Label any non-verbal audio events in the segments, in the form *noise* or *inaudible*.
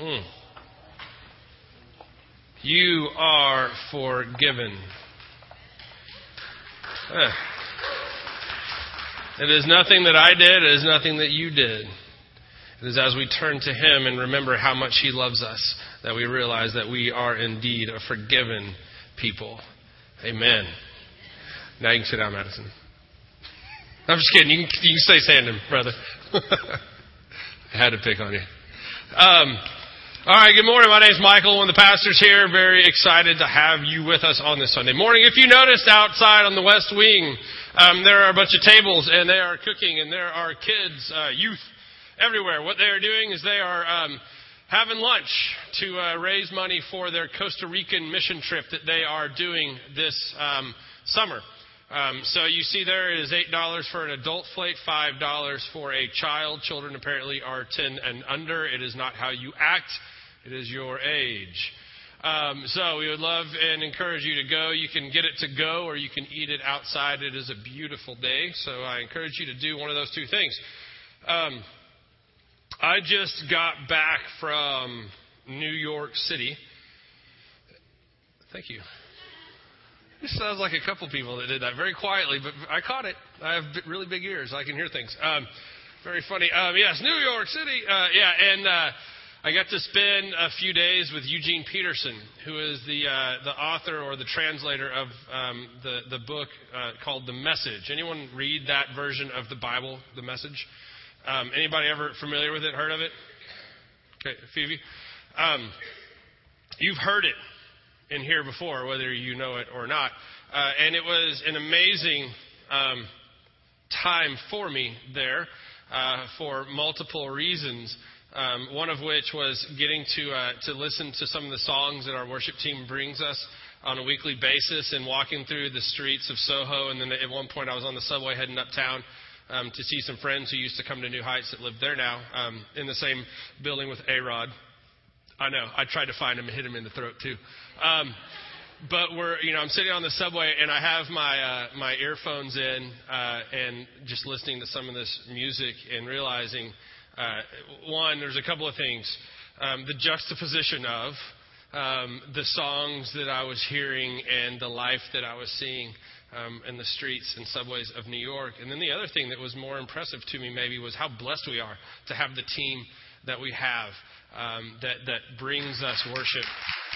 Mm. You are forgiven. Eh. It is nothing that I did, it is nothing that you did. It is as we turn to Him and remember how much He loves us that we realize that we are indeed a forgiven people. Amen. Now you can sit down, Madison. I'm just kidding. You can, you can stay standing, brother. *laughs* I had to pick on you. Um, all right, good morning. My name is Michael, one of the pastors here. Very excited to have you with us on this Sunday morning. If you noticed outside on the west wing, um, there are a bunch of tables and they are cooking and there are kids, uh, youth everywhere. What they are doing is they are um, having lunch to uh, raise money for their Costa Rican mission trip that they are doing this um, summer. Um, so you see there it is $8 for an adult flight, $5 for a child. Children apparently are 10 and under. It is not how you act, it is your age. Um, so we would love and encourage you to go. You can get it to go or you can eat it outside. It is a beautiful day. So I encourage you to do one of those two things. Um, I just got back from New York City. Thank you. This sounds like a couple people that did that very quietly, but I caught it. I have really big ears. I can hear things. Um, very funny. Um, yes, New York City. Uh, yeah, and uh, I got to spend a few days with Eugene Peterson, who is the uh, the author or the translator of um, the the book uh, called The Message. Anyone read that version of the Bible, The Message? Um, anybody ever familiar with it? Heard of it? Okay, of you. Um, you've heard it in here before, whether you know it or not. Uh, and it was an amazing um, time for me there uh, for multiple reasons. Um, one of which was getting to uh, to listen to some of the songs that our worship team brings us on a weekly basis, and walking through the streets of Soho. And then at one point, I was on the subway heading uptown um, to see some friends who used to come to New Heights that live there now, um, in the same building with A Rod. I know. I tried to find him and hit him in the throat too. Um, but we're, you know, I'm sitting on the subway and I have my uh, my earphones in uh, and just listening to some of this music and realizing, uh, one, there's a couple of things. Um, the juxtaposition of um, the songs that I was hearing and the life that I was seeing um, in the streets and subways of New York. And then the other thing that was more impressive to me maybe was how blessed we are to have the team that we have um, that, that brings us worship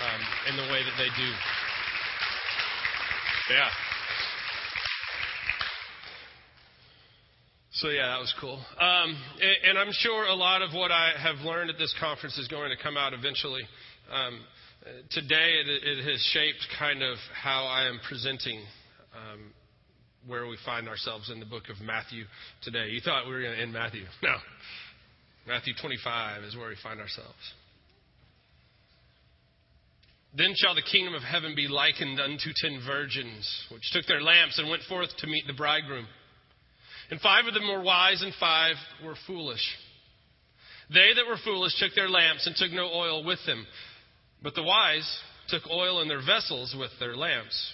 um, in the way that they do. Yeah. So yeah, that was cool. Um, and, and, I'm sure a lot of what I have learned at this conference is going to come out eventually. Um, today, it, it, has shaped kind of how I am presenting um, where we find ourselves in the book of Matthew today. You thought we were going to end Matthew. *laughs* No. Matthew 25 is where we find ourselves. Then shall the kingdom of heaven be likened unto ten virgins, which took their lamps and went forth to meet the bridegroom. And five of them were wise, and five were foolish. They that were foolish took their lamps and took no oil with them. But the wise took oil in their vessels with their lamps.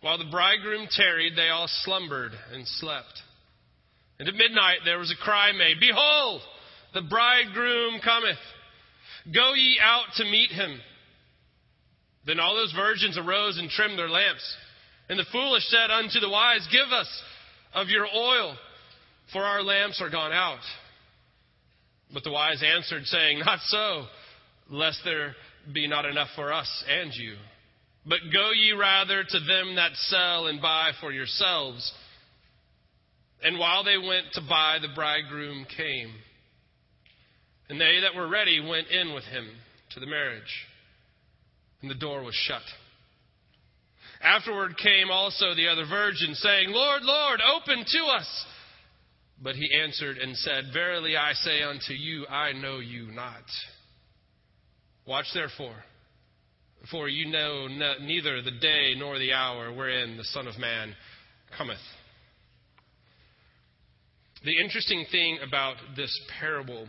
While the bridegroom tarried, they all slumbered and slept. And at midnight there was a cry made Behold, the bridegroom cometh. Go ye out to meet him. Then all those virgins arose and trimmed their lamps. And the foolish said unto the wise, Give us of your oil, for our lamps are gone out. But the wise answered, saying, Not so, lest there be not enough for us and you. But go ye rather to them that sell and buy for yourselves. And while they went to buy, the bridegroom came. And they that were ready went in with him to the marriage. And the door was shut. Afterward came also the other virgin, saying, Lord, Lord, open to us. But he answered and said, Verily I say unto you, I know you not. Watch therefore for you know neither the day nor the hour wherein the Son of Man cometh. The interesting thing about this parable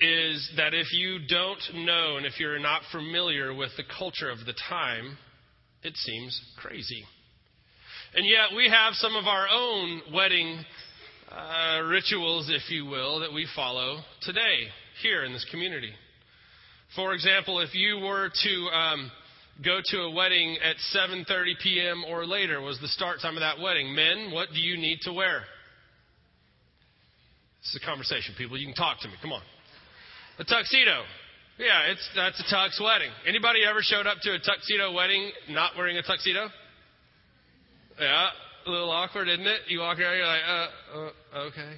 is that if you don't know and if you're not familiar with the culture of the time, it seems crazy. And yet we have some of our own wedding uh, rituals, if you will, that we follow today here in this community. For example, if you were to um, go to a wedding at 7:30 p.m. or later was the start time of that wedding, men, what do you need to wear? This is a conversation, people. You can talk to me. Come on. A tuxedo. Yeah, it's that's a tux wedding. Anybody ever showed up to a tuxedo wedding not wearing a tuxedo? Yeah, a little awkward, isn't it? You walk around, you're like, uh, uh okay.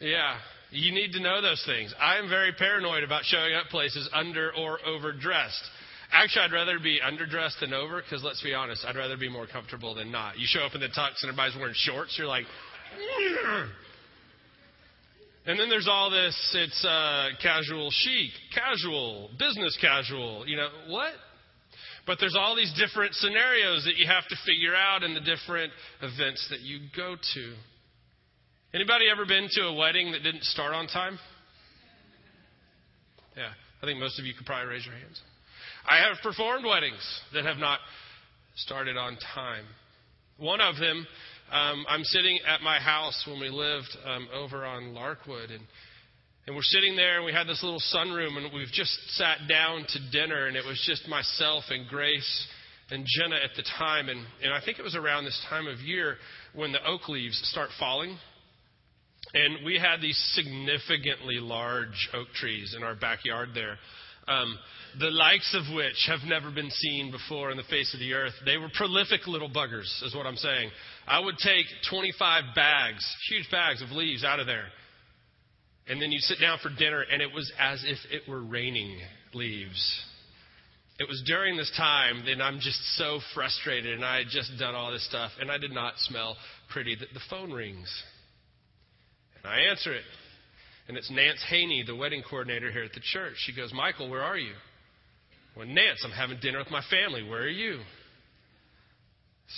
Yeah, you need to know those things. I am very paranoid about showing up places under or overdressed. Actually, I'd rather be underdressed than over because let's be honest, I'd rather be more comfortable than not. You show up in the tux and everybody's wearing shorts, you're like, *sniffs* and then there's all this, it's uh, casual chic, casual, business casual. You know, what? But there's all these different scenarios that you have to figure out in the different events that you go to. Anybody ever been to a wedding that didn't start on time? Yeah, I think most of you could probably raise your hands. I have performed weddings that have not started on time. One of them um, I'm sitting at my house when we lived um, over on Larkwood, and and we're sitting there, and we had this little sunroom, and we've just sat down to dinner, and it was just myself and Grace and Jenna at the time, and and I think it was around this time of year when the oak leaves start falling. And we had these significantly large oak trees in our backyard there. Um, the likes of which have never been seen before in the face of the earth. They were prolific little buggers, is what I'm saying. I would take 25 bags, huge bags of leaves out of there. And then you sit down for dinner, and it was as if it were raining leaves. It was during this time that I'm just so frustrated, and I had just done all this stuff, and I did not smell pretty that the phone rings. And I answer it. And it's Nance Haney, the wedding coordinator here at the church. She goes, Michael, where are you? Well, Nance, I'm having dinner with my family. Where are you?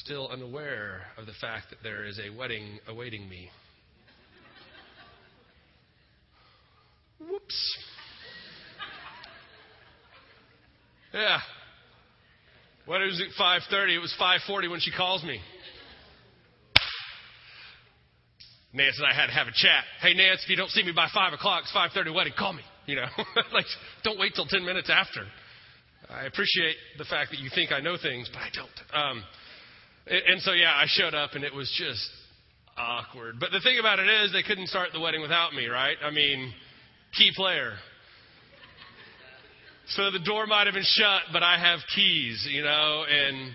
Still unaware of the fact that there is a wedding awaiting me. Whoops. Yeah. What is it? 5:30. It was 5:40 when she calls me. Nance and I had to have a chat. Hey, Nance, if you don't see me by 5 o'clock, it's 5.30 wedding, call me. You know, *laughs* like, don't wait till 10 minutes after. I appreciate the fact that you think I know things, but I don't. Um, and, and so, yeah, I showed up and it was just awkward. But the thing about it is, they couldn't start the wedding without me, right? I mean, key player. So the door might have been shut, but I have keys, you know, and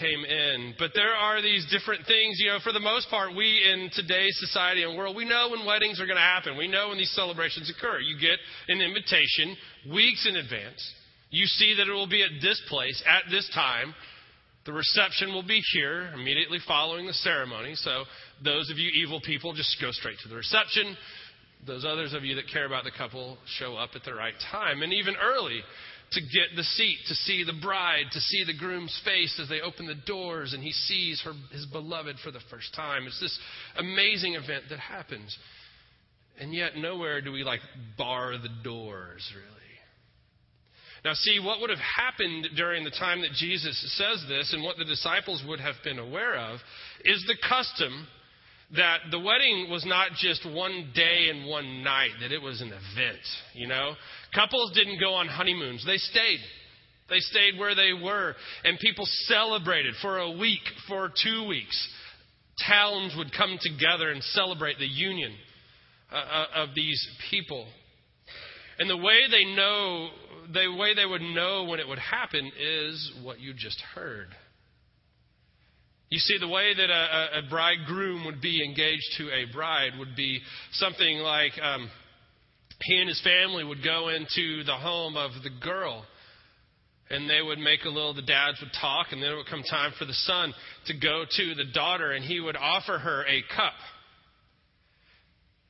came in. But there are these different things, you know, for the most part, we in today's society and world, we know when weddings are going to happen. We know when these celebrations occur. You get an invitation weeks in advance. You see that it will be at this place at this time. The reception will be here immediately following the ceremony. So, those of you evil people, just go straight to the reception. Those others of you that care about the couple show up at the right time and even early to get the seat, to see the bride, to see the groom's face as they open the doors and he sees her, his beloved for the first time. It's this amazing event that happens. And yet, nowhere do we like bar the doors, really. Now, see, what would have happened during the time that Jesus says this and what the disciples would have been aware of is the custom that the wedding was not just one day and one night, that it was an event, you know? Couples didn't go on honeymoons, they stayed. They stayed where they were, and people celebrated for a week, for two weeks. Towns would come together and celebrate the union uh, uh of these people. And the way they know, the way they would know when it would happen is what you just heard. You see, the way that a, a bridegroom would be engaged to a bride would be something like um, he and his family would go into the home of the girl and they would make a little, the dads would talk, and then it would come time for the son to go to the daughter, and he would offer her a cup.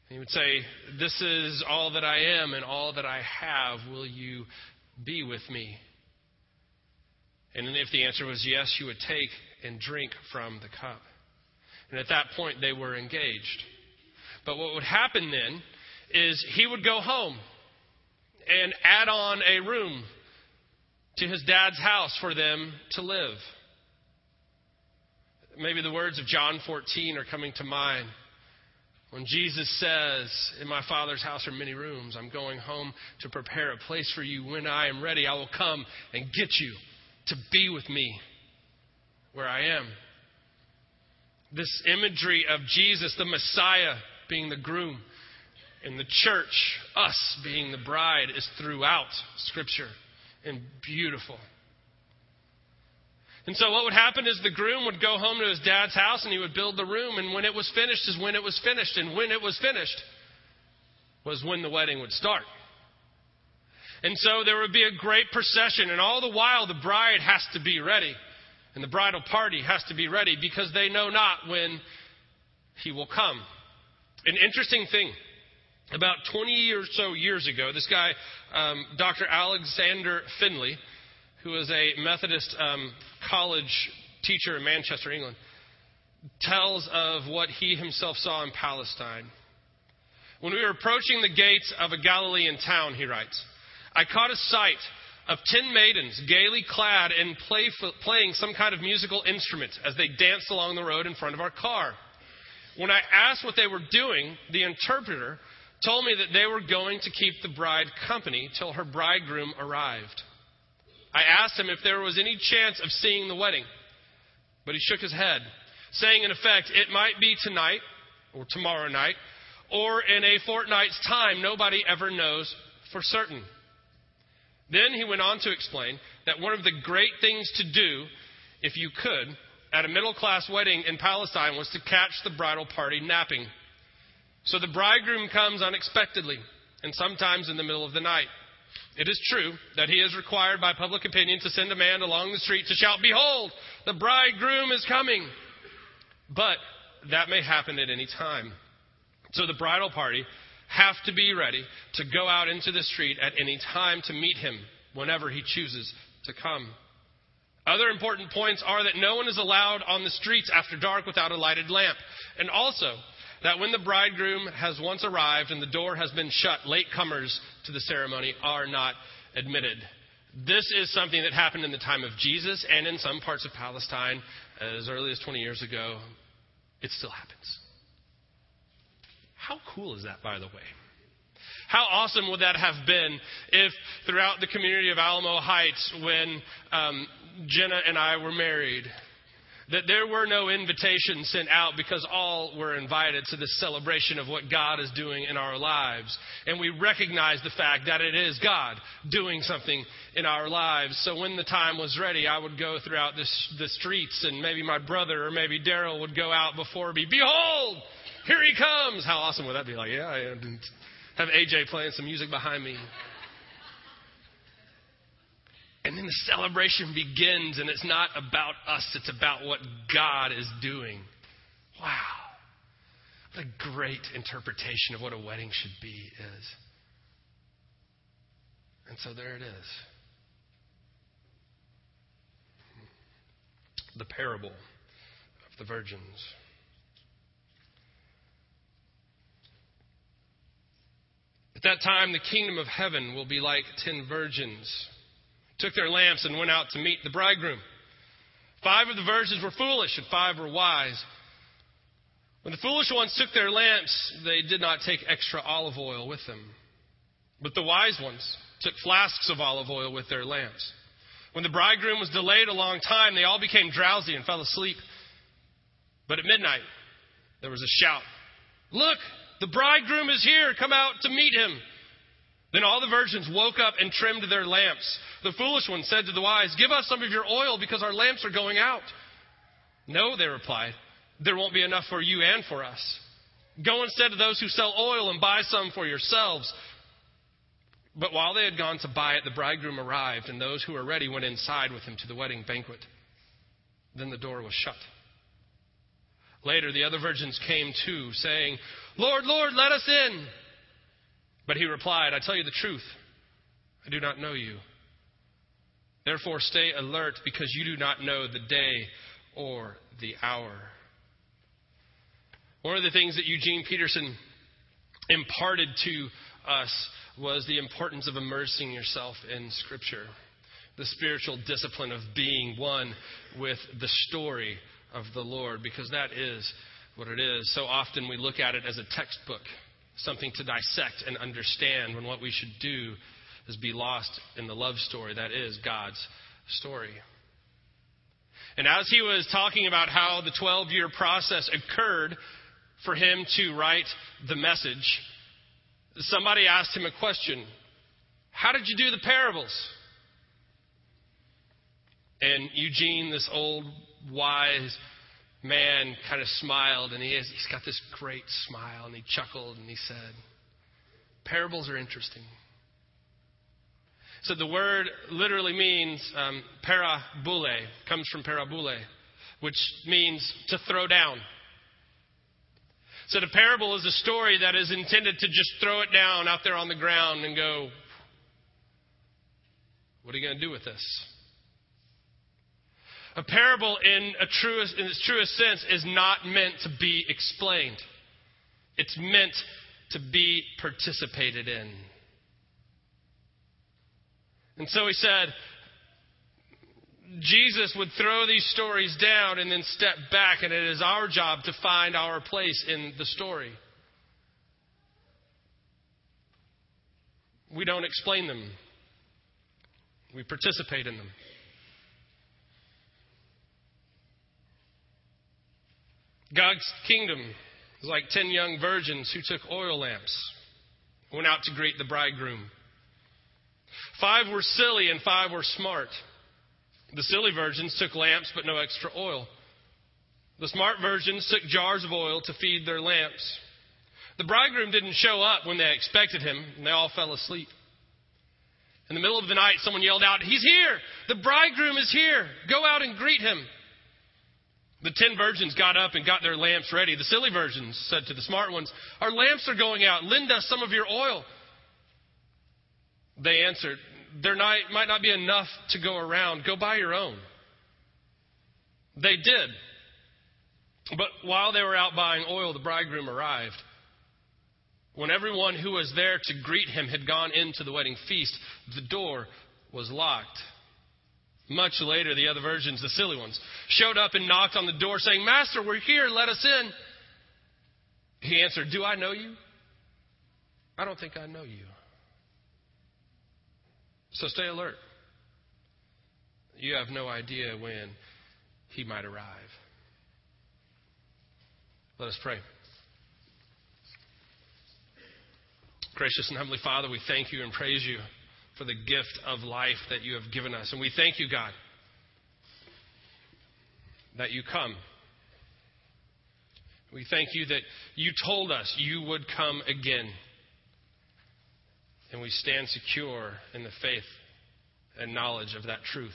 He would say, This is all that I am and all that I have. Will you be with me? And if the answer was yes, she would take and drink from the cup. And at that point, they were engaged. But what would happen then is he would go home and add on a room to his dad's house for them to live. Maybe the words of John 14 are coming to mind. When Jesus says, In my Father's house are many rooms, I'm going home to prepare a place for you. When I am ready, I will come and get you to be with me where I am. This imagery of Jesus, the Messiah, being the groom, and the church, us being the bride, is throughout Scripture and beautiful. And so what would happen is the groom would go home to his dad's house and he would build the room, and when it was finished is when it was finished, and when it was finished was when the wedding would start. And so there would be a great procession, and all the while the bride has to be ready, and the bridal party has to be ready because they know not when he will come. An interesting thing about 20 or so years ago, this guy, um, Dr. Alexander Findlay, who was a Methodist um, college teacher in Manchester, England, tells of what he himself saw in Palestine. When we were approaching the gates of a Galilean town, he writes, I caught a sight of ten maidens gaily clad and play, playing some kind of musical instrument as they danced along the road in front of our car. When I asked what they were doing, the interpreter told me that they were going to keep the bride company till her bridegroom arrived. I asked him if there was any chance of seeing the wedding, but he shook his head, saying, in effect, it might be tonight or tomorrow night or in a fortnight's time. Nobody ever knows for certain. Then he went on to explain that one of the great things to do, if you could, at a middle class wedding in Palestine was to catch the bridal party napping. So the bridegroom comes unexpectedly, and sometimes in the middle of the night. It is true that he is required by public opinion to send a man along the street to shout, Behold, the bridegroom is coming. But that may happen at any time. So the bridal party have to be ready to go out into the street at any time to meet him whenever he chooses to come. Other important points are that no one is allowed on the streets after dark without a lighted lamp. And also, that when the bridegroom has once arrived and the door has been shut, latecomers to the ceremony are not admitted. This is something that happened in the time of Jesus and in some parts of Palestine as early as 20 years ago. It still happens. How cool is that, by the way? How awesome would that have been if throughout the community of Alamo Heights, when um, Jenna and I were married, that there were no invitations sent out because all were invited to this celebration of what God is doing in our lives. And we recognize the fact that it is God doing something in our lives. So when the time was ready, I would go throughout the streets, and maybe my brother or maybe Daryl would go out before me. Behold, here he comes. How awesome would that be? Like, yeah, I have AJ playing some music behind me. And then the celebration begins, and it's not about us, it's about what God is doing. Wow. What a great interpretation of what a wedding should be is. And so there it is. The parable of the virgins. That time, the kingdom of heaven will be like ten virgins took their lamps and went out to meet the bridegroom. Five of the virgins were foolish and five were wise. When the foolish ones took their lamps, they did not take extra olive oil with them. But the wise ones took flasks of olive oil with their lamps. When the bridegroom was delayed a long time, they all became drowsy and fell asleep. But at midnight, there was a shout Look, the bridegroom is here. Come out to meet him. Then all the virgins woke up and trimmed their lamps. The foolish one said to the wise, Give us some of your oil because our lamps are going out. No, they replied, there won't be enough for you and for us. Go instead to those who sell oil and buy some for yourselves. But while they had gone to buy it, the bridegroom arrived, and those who were ready went inside with him to the wedding banquet. Then the door was shut. Later, the other virgins came too, saying, Lord, Lord, let us in. But he replied, I tell you the truth, I do not know you. Therefore, stay alert because you do not know the day or the hour. One of the things that Eugene Peterson imparted to us was the importance of immersing yourself in Scripture, the spiritual discipline of being one with the story of the Lord, because that is what it is. So often we look at it as a textbook, something to dissect and understand, when what we should do is be lost in the love story that is God's story. And as he was talking about how the 12 year process occurred for him to write the message, somebody asked him a question How did you do the parables? And Eugene, this old, wise man, kind of smiled, and he has, he's got this great smile, and he chuckled, and he said, Parables are interesting. So the word literally means um, parabule, comes from parabule, which means to throw down. So the parable is a story that is intended to just throw it down out there on the ground and go, what are you going to do with this? A parable, in, a truest, in its truest sense, is not meant to be explained. It's meant to be participated in. And so he said, Jesus would throw these stories down and then step back, and it is our job to find our place in the story. We don't explain them, we participate in them. God's kingdom is like ten young virgins who took oil lamps, went out to greet the bridegroom. Five were silly and five were smart. The silly virgins took lamps but no extra oil. The smart virgins took jars of oil to feed their lamps. The bridegroom didn't show up when they expected him, and they all fell asleep. In the middle of the night, someone yelled out, He's here! The bridegroom is here! Go out and greet him! The ten virgins got up and got their lamps ready. The silly virgins said to the smart ones, Our lamps are going out. Lend us some of your oil. They answered, There might not be enough to go around. Go buy your own. They did. But while they were out buying oil, the bridegroom arrived. When everyone who was there to greet him had gone into the wedding feast, the door was locked. Much later, the other virgins, the silly ones, showed up and knocked on the door, saying, Master, we're here, let us in. He answered, Do I know you? I don't think I know you. So stay alert. You have no idea when he might arrive. Let us pray. Gracious and Heavenly Father, we thank you and praise you for the gift of life that you have given us. And we thank you, God, that you come. We thank you that you told us you would come again and we stand secure in the faith and knowledge of that truth.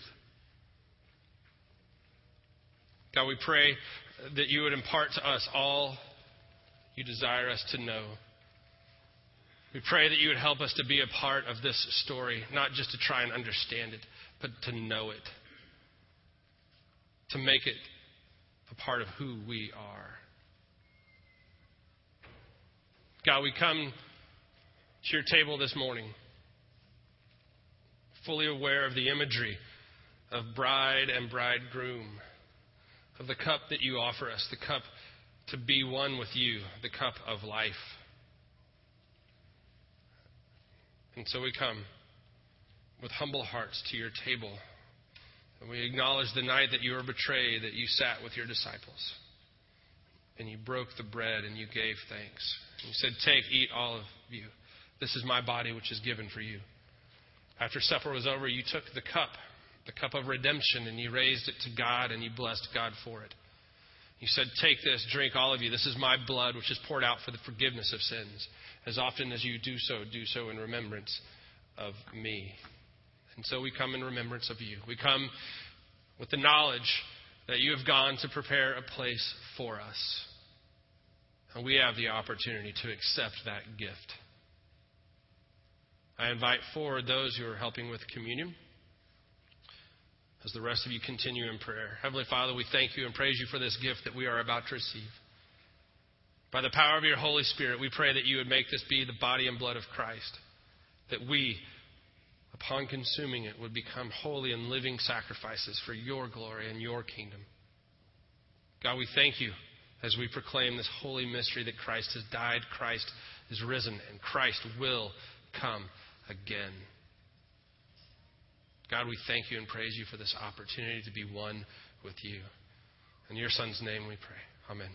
God, we pray that you would impart to us all you desire us to know. We pray that you would help us to be a part of this story, not just to try and understand it, but to know it, to make it a part of who we are. God, we come to your table this morning, fully aware of the imagery of bride and bridegroom, of the cup that you offer us, the cup to be one with you, the cup of life. And so we come with humble hearts to your table. And we acknowledge the night that you were betrayed, that you sat with your disciples. And you broke the bread and you gave thanks. And you said, Take, eat all of you. This is my body, which is given for you. After supper was over, you took the cup, the cup of redemption, and you raised it to God, and you blessed God for it. You said, Take this, drink, all of you. This is my blood, which is poured out for the forgiveness of sins. As often as you do so, do so in remembrance of me. And so we come in remembrance of you. We come with the knowledge that you have gone to prepare a place for us. And we have the opportunity to accept that gift. I invite forward those who are helping with communion as the rest of you continue in prayer. Heavenly Father, we thank you and praise you for this gift that we are about to receive. By the power of your Holy Spirit, we pray that you would make this be the body and blood of Christ, that we, upon consuming it, would become holy and living sacrifices for your glory and your kingdom. God, we thank you as we proclaim this holy mystery that Christ has died, Christ is risen, and Christ will come again. God, we thank you and praise you for this opportunity to be one with you. In your Son's name we pray. Amen.